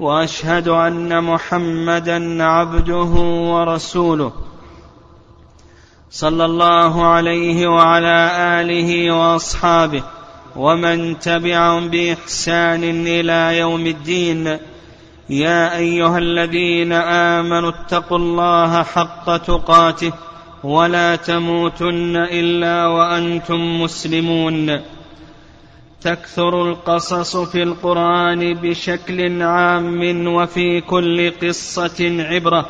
وأشهد أن محمدا عبده ورسوله صلى الله عليه وعلى آله وأصحابه ومن تبعهم بإحسان إلى يوم الدين. يا أيها الذين آمنوا اتقوا الله حق تقاته ولا تموتن إلا وأنتم مسلمون. تكثر القصص في القرآن بشكل عام وفي كل قصة عبرة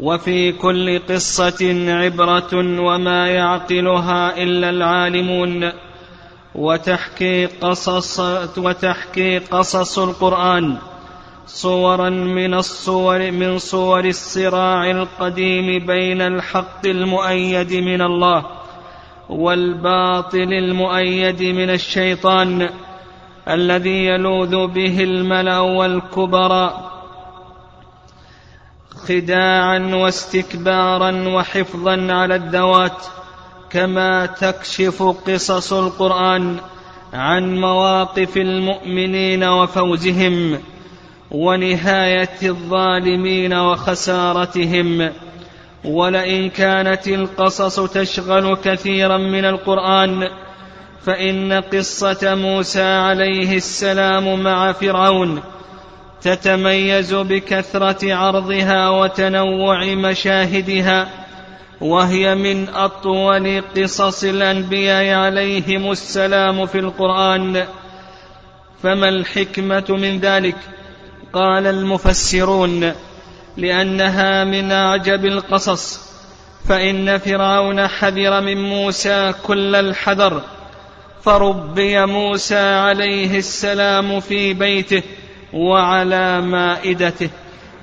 وفي كل قصة عبرة وما يعقلها إلا العالمون. وتحكي قصص وتحكي قصص القرآن صورا من الصور من صور الصراع القديم بين الحق المؤيد من الله. والباطل المؤيد من الشيطان الذي يلوذ به الملأ والكبراء خداعا واستكبارا وحفظا على الذوات كما تكشف قصص القرآن عن مواقف المؤمنين وفوزهم ونهاية الظالمين وخسارتهم. ولئن كانت القصص تشغل كثيرا من القرآن فإن قصة موسى عليه السلام مع فرعون تتميز بكثرة عرضها وتنوع مشاهدها وهي من أطول قصص الأنبياء عليهم السلام في القرآن. فما الحكمة من ذلك؟ قال المفسرون لأنها من أعجب القصص. فإن فرعون حذر من موسى كل الحذر. فربي موسى عليه السلام في بيته وعلى مائدته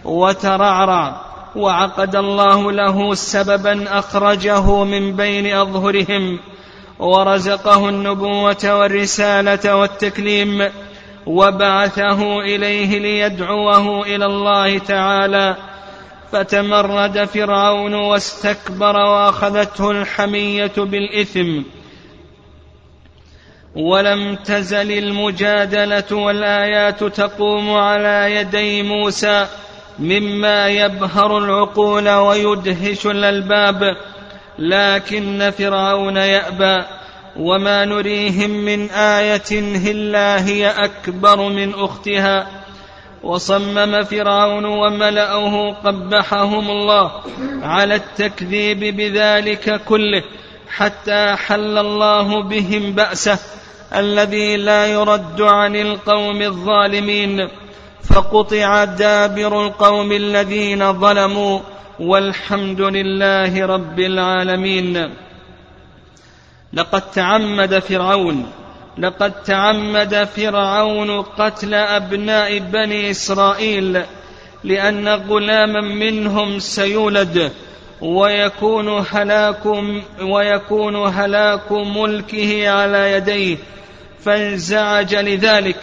وترعرع. وعقد الله له سببا أخرجه من بين أظهرهم. ورزقه النبوة والرسالة والتكليم. وبعثه إليه ليدعوه إلى الله تعالى. فتمرد فرعون واستكبر وأخذته الحمية بالإثم. ولم تزل المجادلة والآيات تقوم على يدي موسى مما يبهر العقول ويدهش الألباب. لكن فرعون يأبى. وما نريهم من إيه الا هي اكبر من اختها وصمم فرعون وملاه قبحهم الله على التكذيب بذلك كله حتى حل الله بهم باسه الذي لا يرد عن القوم الظالمين فقطع دابر القوم الذين ظلموا والحمد لله رب العالمين لقد تعمد فرعون لقد تعمد فرعون قتل أبناء بني إسرائيل لأن غلاما منهم سيولد ويكون هلاك ويكون هلاك ملكه على يديه فانزعج لذلك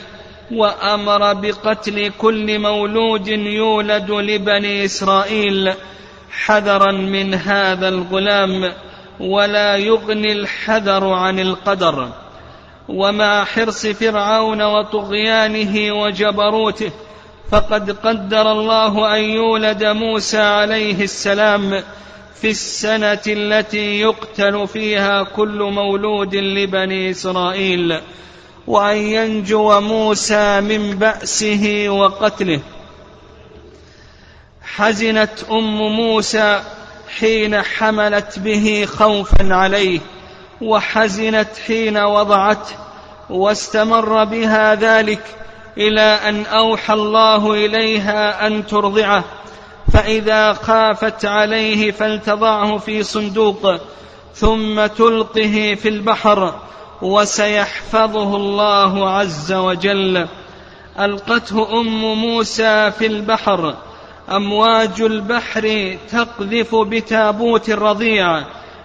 وأمر بقتل كل مولود يولد لبني إسرائيل حذرا من هذا الغلام. ولا يغني الحذر عن القدر. ومع حرص فرعون وطغيانه وجبروته فقد قدر الله أن يولد موسى عليه السلام في السنة التي يقتل فيها كل مولود لبني إسرائيل وأن ينجو موسى من بأسه وقتله. حزنت أم موسى حين حملت به خوفا عليه وحزنت حين وضعته واستمر بها ذلك إلى أن أوحى الله إليها أن ترضعه. فإذا خافت عليه فلتضعه في صندوق ثم تلقه في البحر وسيحفظه الله عز وجل. ألقته أم موسى في البحر أمواج البحر تقذف بتابوت الرضيع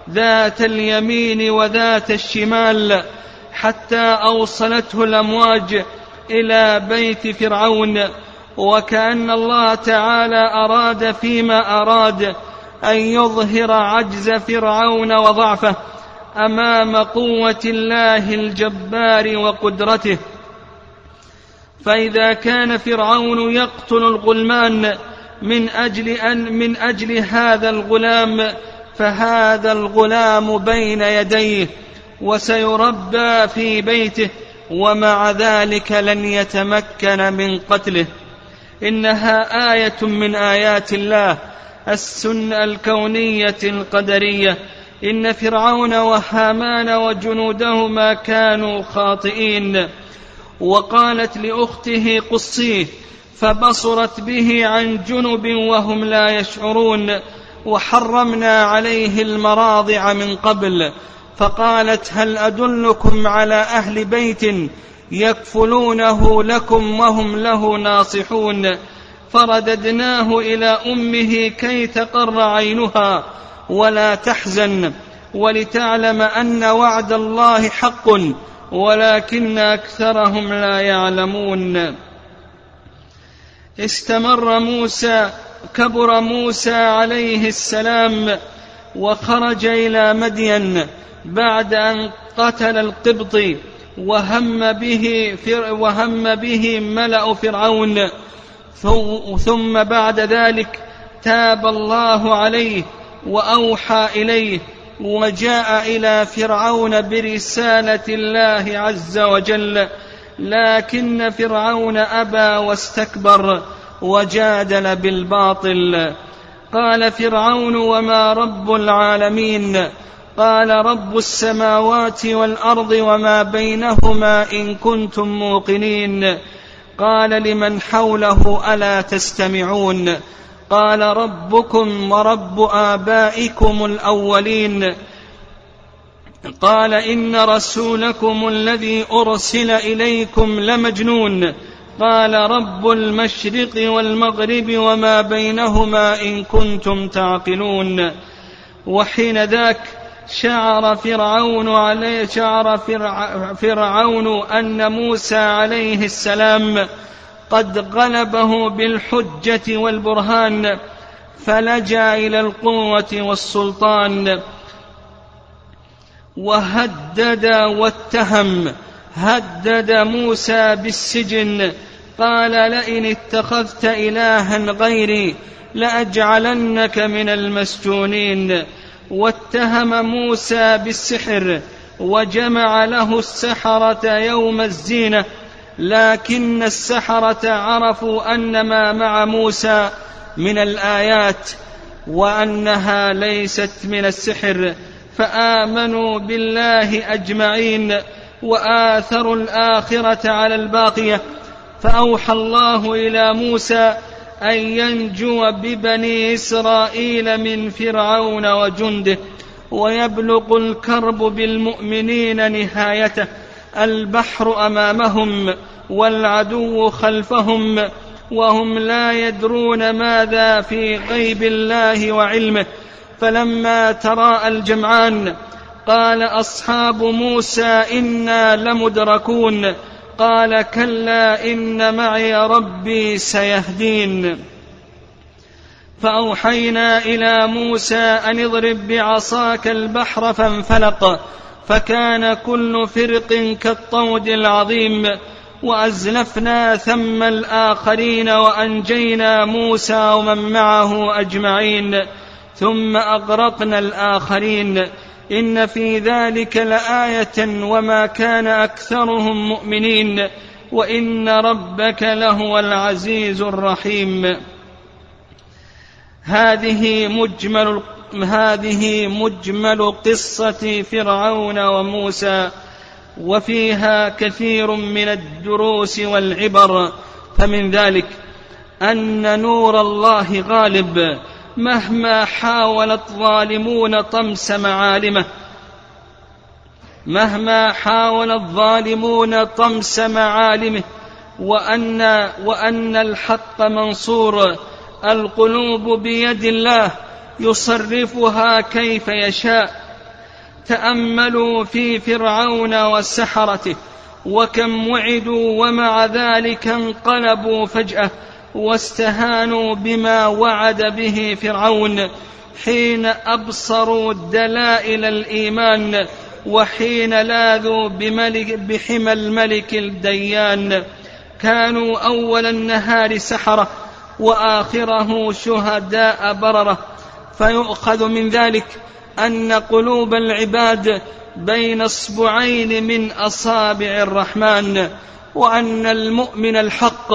ذات اليمين وذات الشمال حتى أوصلته الأمواج إلى بيت فرعون. وكأن الله تعالى أراد فيما أراد أن يظهر عجز فرعون وضعفه أمام قوة الله الجبار وقدرته. فإذا كان فرعون يقتل الغلمان من أجل ان من أجل هذا الغلام فهذا الغلام بين يديه وسيربى في بيته ومع ذلك لن يتمكن من قتله. إنها آية من آيات الله السنة الكونية القدرية. إن فرعون وهامان وجنودهما كانوا خاطئين. وقالت لأخته قصيه فبصرت به عن جنب وهم لا يشعرون وحرمنا عليه المراضع من قبل فقالت هل أدلكم على أهل بيت يكفلونه لكم وهم له ناصحون؟ فرددناه إلى أمه كي تقر عينها ولا تحزن ولتعلم أن وعد الله حق ولكن أكثرهم لا يعلمون. استمر موسى كبر موسى عليه السلام وخرج إلى مدين بعد أن قتل القبطي وهم به وهم به ملأ فرعون. ثم بعد ذلك تاب الله عليه وأوحى إليه وجاء إلى فرعون برسالة الله عز وجل. لكن فرعون أبى واستكبر وجادل بالباطل. قال فرعون وما رب العالمين؟ قال رب السماوات والأرض وما بينهما إن كنتم موقنين. قال لمن حوله ألا تستمعون؟ قال ربكم ورب آبائكم الأولين. قال إن رسولكم الذي أرسل إليكم لمجنون. قال رب المشرق والمغرب وما بينهما إن كنتم تعقلون. وحين ذاك شعر فرعون عليه شعر فرعون أن موسى عليه السلام قد غلبه بالحجة والبرهان فلجأ إلى القوة والسلطان. وهدد واتهم هدد موسى بالسجن قال لئن اتخذت إلها غيري لأجعلنك من المسجونين. واتهم موسى بالسحر وجمع له السحرة يوم الزينة لكن السحرة عرفوا أن ما مع موسى من الآيات وأنها ليست من السحر. فآمنوا بالله أجمعين وآثروا الآخرة على الباقية. فأوحى الله إلى موسى أن ينجو ببني إسرائيل من فرعون وجنده ويبلغ الكرب بالمؤمنين نهايته. البحر أمامهم والعدو خلفهم وهم لا يدرون ماذا في غيب الله وعلمه. فلما تراءى الجمعان قال أصحاب موسى إنا لمدركون قال كلا إن معي ربي سيهدين. فأوحينا إلى موسى أن اضرب بعصاك البحر فانفلق فكان كل فرق كالطود العظيم وأزلفنا ثم الآخرين وأنجينا موسى ومن معه أجمعين. ثم أغرقنا الآخرين. إن في ذلك لآية وما كان أكثرهم مؤمنين. وإن ربك لهو العزيز الرحيم. هذه مجمل هذه مجمل قصة فرعون وموسى. وفيها كثير من الدروس والعبر. فمن ذلك أن نور الله غالب. مهما حاول الظالمون طمس معالمه. مهما حاول الظالمون طمس معالمه. وأن وأن الحق منصور. القلوب بيد الله. يصرفها كيف يشاء. تأملوا في فرعون وسحرته. وكم وعدوا ومع ذلك انقلبوا فجأة. واستهانوا بما وعد به فرعون حين أبصروا دلائل الإيمان وحين لاذوا بملك بحمى الملك الديان. كانوا أول النهار سحرة وآخره شهداء بررة. فيؤخذ من ذلك أن قلوب العباد بين أصبعين من أصابع الرحمن وأن المؤمن الحق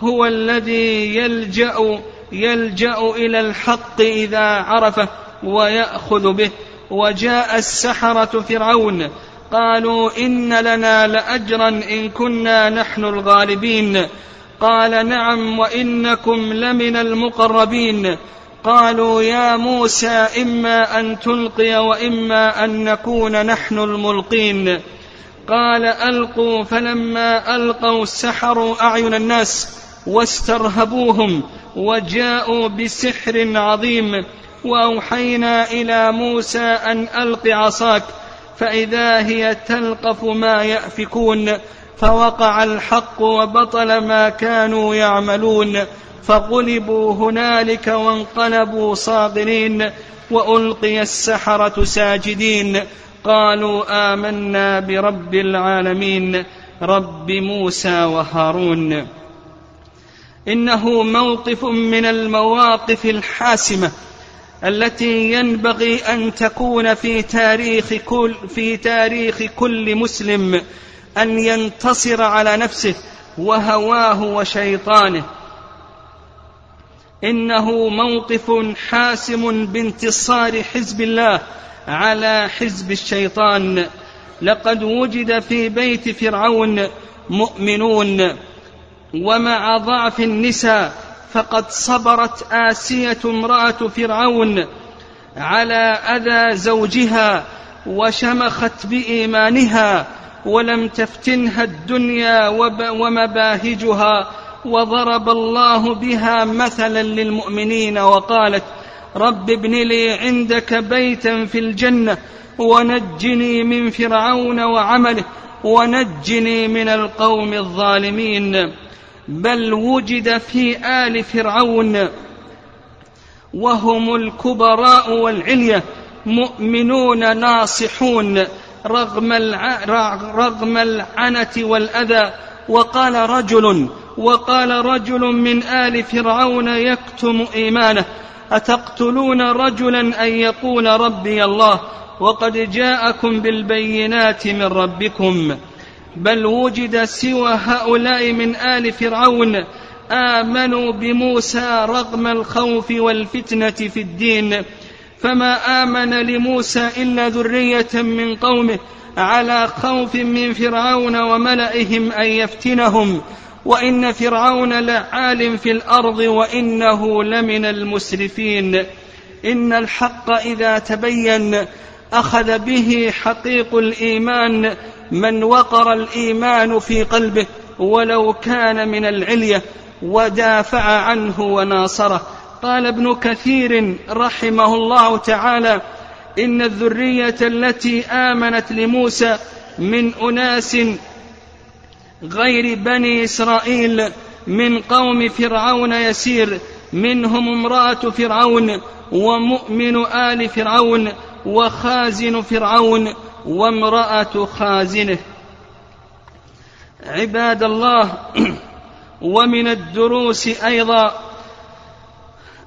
هو الذي يلجأ يلجأ إلى الحق إذا عرفه ويأخذ به. وجاء السحرة فرعون. قالوا إن لنا لأجرا إن كنا نحن الغالبين. قال نعم وإنكم لمن المقربين. قالوا يا موسى إما أن تلقي وإما أن نكون نحن الملقين. قال ألقوا فلما ألقوا سحروا أعين الناس. واسترهبوهم وجاءوا بسحر عظيم وأوحينا إلى موسى أن ألق عصاك فإذا هي تلقف ما يأفكون فوقع الحق وبطل ما كانوا يعملون فغلبوا هنالك وانقلبوا صاغرين وألقي السحرة ساجدين قالوا آمنا برب العالمين رب موسى وهارون إنه موقف من المواقف الحاسمة التي ينبغي أن تكون في تاريخ كل في تاريخ كل مسلم أن ينتصر على نفسه وهواه وشيطانه. إنه موقف حاسم بانتصار حزب الله على حزب الشيطان. لقد وجد في بيت فرعون مؤمنون ومع ضعف النساء فقد صبرت آسية امرأة فرعون على أذى زوجها وشمخت بإيمانها ولم تفتنها الدنيا ومباهجها وضرب الله بها مثلا للمؤمنين وقالت رب ابن لي عندك بيتا في الجنة ونجني من فرعون وعمله ونجني من القوم الظالمين. بل وجد في آل فرعون وهم الكبراء والعليه مؤمنون ناصحون رغم, رغم العنة والأذى. وقال رجل وقال رجل من آل فرعون يكتم إيمانه. أتقتلون رجلا أن يقول ربي الله؟ وقد جاءكم بالبينات من ربكم. بل وجد سوى هؤلاء من آل فرعون آمنوا بموسى رغم الخوف والفتنة في الدين. فما آمن لموسى إلا ذرية من قومه على خوف من فرعون وملئهم أن يفتنهم. وإن فرعون لعال في الأرض وإنه لمن المسرفين. إن الحق إذا تبين أخذ به حقيق الإيمان من وقر الإيمان في قلبه ولو كان من العلية ودافع عنه وناصره. قال ابن كثير رحمه الله تعالى إن الذرية التي آمنت لموسى من أناس غير بني إسرائيل من قوم فرعون يسير منهم امرأة فرعون ومؤمن آل فرعون وخازن فرعون وامرأة خازنه. عباد الله ومن الدروس أيضا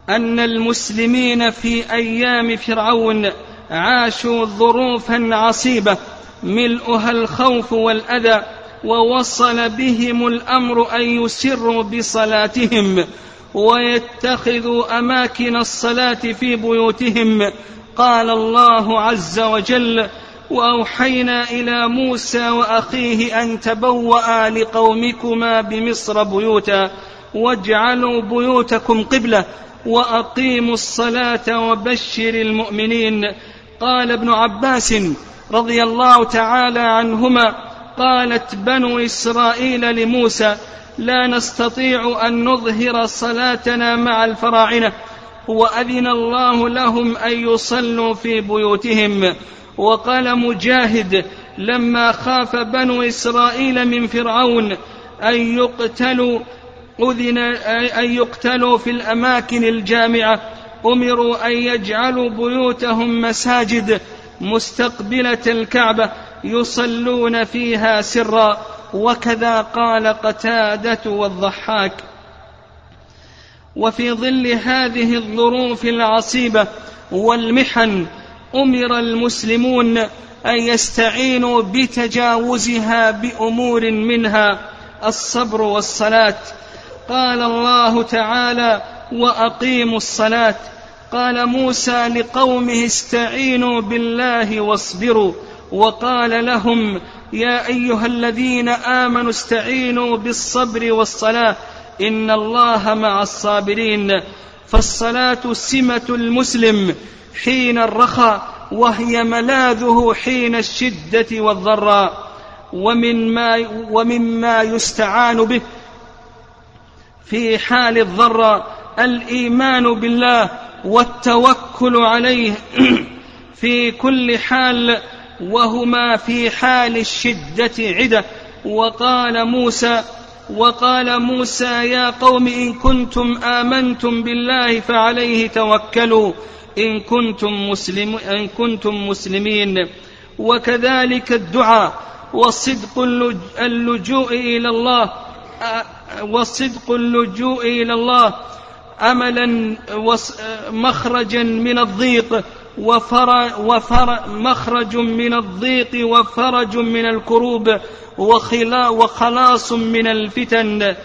أن المسلمين في أيام فرعون عاشوا ظروفا عصيبة ملؤها الخوف والأذى ووصل بهم الأمر أن يسروا بصلاتهم ويتخذوا أماكن الصلاة في بيوتهم قال الله عز وجل وأوحينا إلى موسى وأخيه أن تبوأ لقومكما بمصر بيوتا واجعلوا بيوتكم قبلة وأقيموا الصلاة وبشر المؤمنين. قال ابن عباس رضي الله تعالى عنهما قالت بنو إسرائيل لموسى لا نستطيع أن نظهر صلاتنا مع الفراعنة وأذن الله لهم أن يصلوا في بيوتهم. وقال مجاهد لما خاف بنو إسرائيل من فرعون أن يقتلوا أذن أن يقتلوا في الأماكن الجامعة. أمروا أن يجعلوا بيوتهم مساجد مستقبلة الكعبة يصلون فيها سرا. وكذا قال قتادة والضحاك. وفي ظل هذه الظروف العصيبة والمحن أمر المسلمون أن يستعينوا بتجاوزها بأمور منها الصبر والصلاة. قال الله تعالى وأقيموا الصلاة. قال موسى لقومه استعينوا بالله واصبروا. وقال لهم يا أيها الذين آمنوا استعينوا بالصبر والصلاة. إن الله مع الصابرين. فالصلاة سمة المسلم حين الرخاء وهي ملاذه حين الشدة والضراء ومن ما ومما يستعان به في حال الضراء الإيمان بالله والتوكل عليه في كل حال وهما في حال الشدة عدة. وقال موسى وقال موسى يا قوم إن كنتم آمنتم بالله فعليه توكلوا إن كنتم مسلم إن كنتم مسلمين. وكذلك الدعاء وصدق اللجوء إلى الله وصدق اللجوء إلى الله املا مخرجا من الضيق. وفر وفر مخرج من الضيق وفرج من الكروب وخلا وخلاص من الفتن.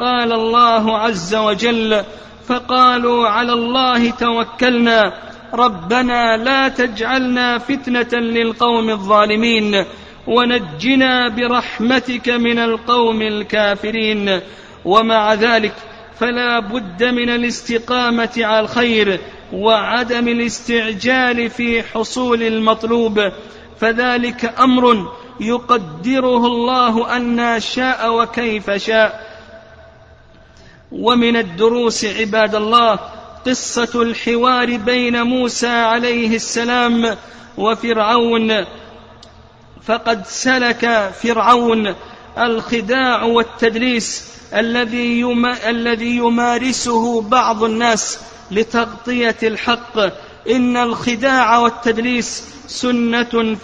قال الله عز وجل فقالوا على الله توكلنا ربنا لا تجعلنا فتنة للقوم الظالمين ونجنا برحمتك من القوم الكافرين. ومع ذلك فلا بد من الاستقامة على الخير وعدم الاستعجال في حصول المطلوب. فذلك أمر يقدره الله أن شاء وكيف شاء. ومن الدروس عباد الله قصة الحوار بين موسى عليه السلام وفرعون. فقد سلك فرعون الخداع والتدليس الذي الذي يمارسه بعض الناس لتغطية الحق. إن الخداع والتدليس سنة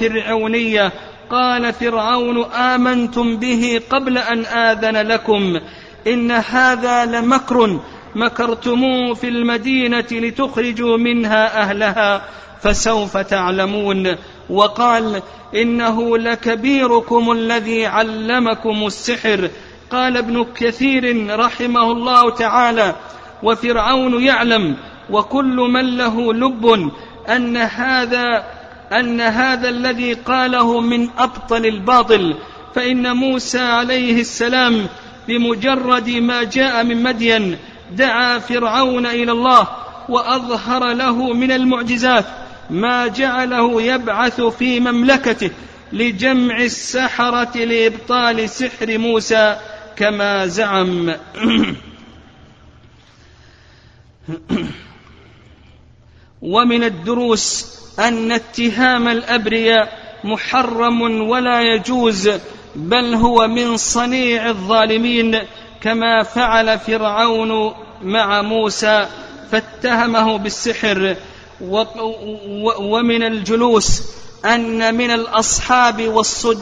فرعونية. قال فرعون آمنتم به قبل أن آذن لكم. إن هذا لمكر. مكرتموه في المدينة لتخرجوا منها أهلها فسوف تعلمون. وقال إنه لكبيركم الذي علمكم السحر. قال ابن كثير رحمه الله تعالى وفرعون يعلم وكل من له لب أن هذا أن هذا الذي قاله من أبطل الباطل فإن موسى عليه السلام بمجرد ما جاء من مدين دعا فرعون إلى الله وأظهر له من المعجزات ما جعله يبعث في مملكته لجمع السحرة لإبطال سحر موسى. كما زعم. ومن الدروس أن اتهام الأبرياء محرم ولا يجوز بل هو من صنيع الظالمين كما فعل فرعون مع موسى فاتهمه بالسحر. ومن الجلوس أن من الأصحاب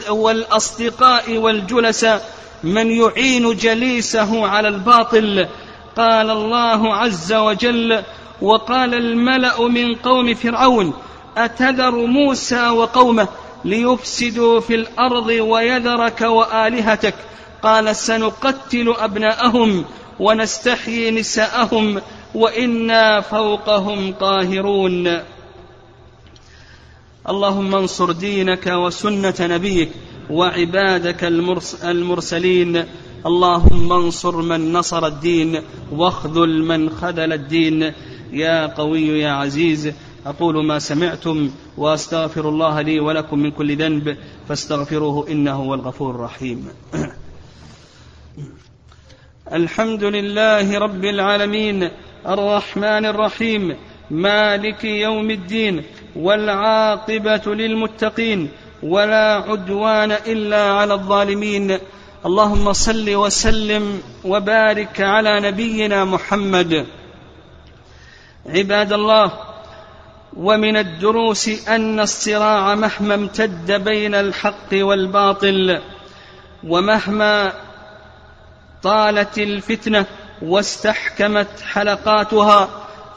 والأصدقاء والجلساء من يعين جليسه على الباطل قال الله عز وجل وقال الملأ من قوم فرعون أتذر موسى وقومه ليفسدوا في الأرض ويذرك وآلهتك؟ قال سنقتل أبناءهم ونستحيي نساءهم وإنا فوقهم قاهرون. اللهم انصر دينك وسنة نبيك وعبادك المرسلين. اللهم انصر من نصر الدين واخذل من خذل الدين. يا قوي يا عزيز أقول ما سمعتم وأستغفر الله لي ولكم من كل ذنب فاستغفروه إنه هو الغفور الرحيم. الحمد لله رب العالمين الرحمن الرحيم مالك يوم الدين والعاقبة للمتقين ولا عدوان إلا على الظالمين. اللهم صل وسلم وبارك على نبينا محمد. عباد الله ومن الدروس أن الصراع مهما امتد بين الحق والباطل ومهما طالت الفتنة واستحكمت حلقاتها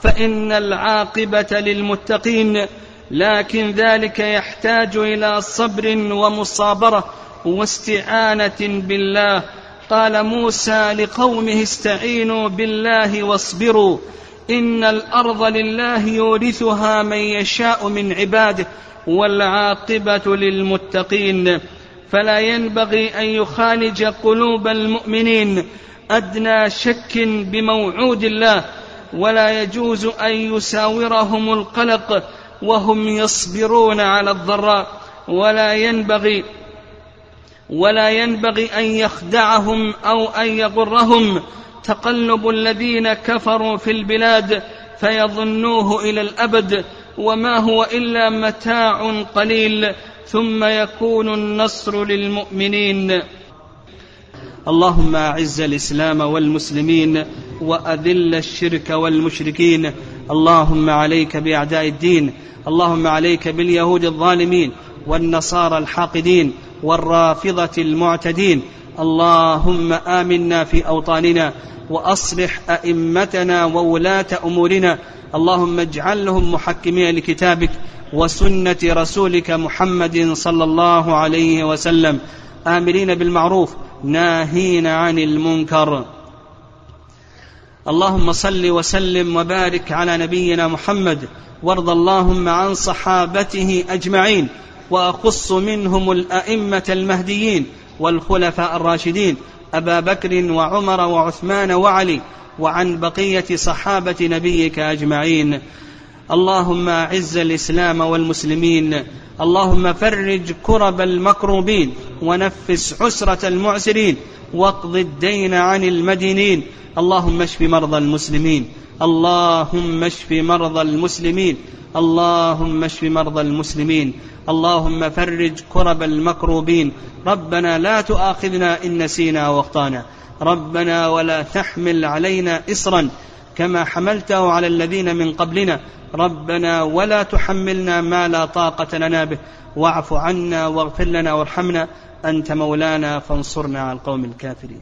فإن العاقبة للمتقين لكن ذلك يحتاج إلى صبر ومصابرة واستعانة بالله. قال موسى لقومه استعينوا بالله واصبروا. إن الأرض لله يورثها من يشاء من عباده والعاقبة للمتقين. فلا ينبغي أن يخالج قلوب المؤمنين أدنى شك بموعود الله. ولا يجوز أن يساورهم القلق وهم يصبرون على الضراء ولا ينبغي ولا ينبغي أن يخدعهم أو أن يغرهم. تقلب الذين كفروا في البلاد فيظنوه إلى الأبد وما هو إلا متاع قليل. ثم يكون النصر للمؤمنين. اللهم أعز الإسلام والمسلمين وأذل الشرك والمشركين اللهم عليك بأعداء الدين اللهم عليك باليهود الظالمين والنصارى الحاقدين والرافضة المعتدين. اللهم آمنا في أوطاننا وأصلح أئمتنا وولاة أمورنا. اللهم اجعلهم محكمين لكتابك وسنة رسولك محمد صلى الله عليه وسلم. آمرين بالمعروف ناهين عن المنكر. اللهم صل وسلم وبارك على نبينا محمد وارض اللهم عن صحابته أجمعين وأخص منهم الأئمة المهديين والخلفاء الراشدين أبا بكر وعمر وعثمان وعلي وعن بقية صحابة نبيك أجمعين. اللهم أعز الإسلام والمسلمين. اللهم فرج كرب المكروبين ونفس عسرة المعسرين واقض الدين عن المدينين. اللهم اشف مرضى المسلمين. اللهم اشف مرضى المسلمين. اللهم اشف مرضى المسلمين. اللهم فرج كرب المكروبين. ربنا لا تؤاخذنا إن نسينا واخطانا ربنا ولا تحمل علينا إصرا كما حملته على الذين من قبلنا. ربنا ولا تحملنا ما لا طاقة لنا به. واعف عنا واغفر لنا وارحمنا. أنت مولانا فانصرنا على القوم الكافرين.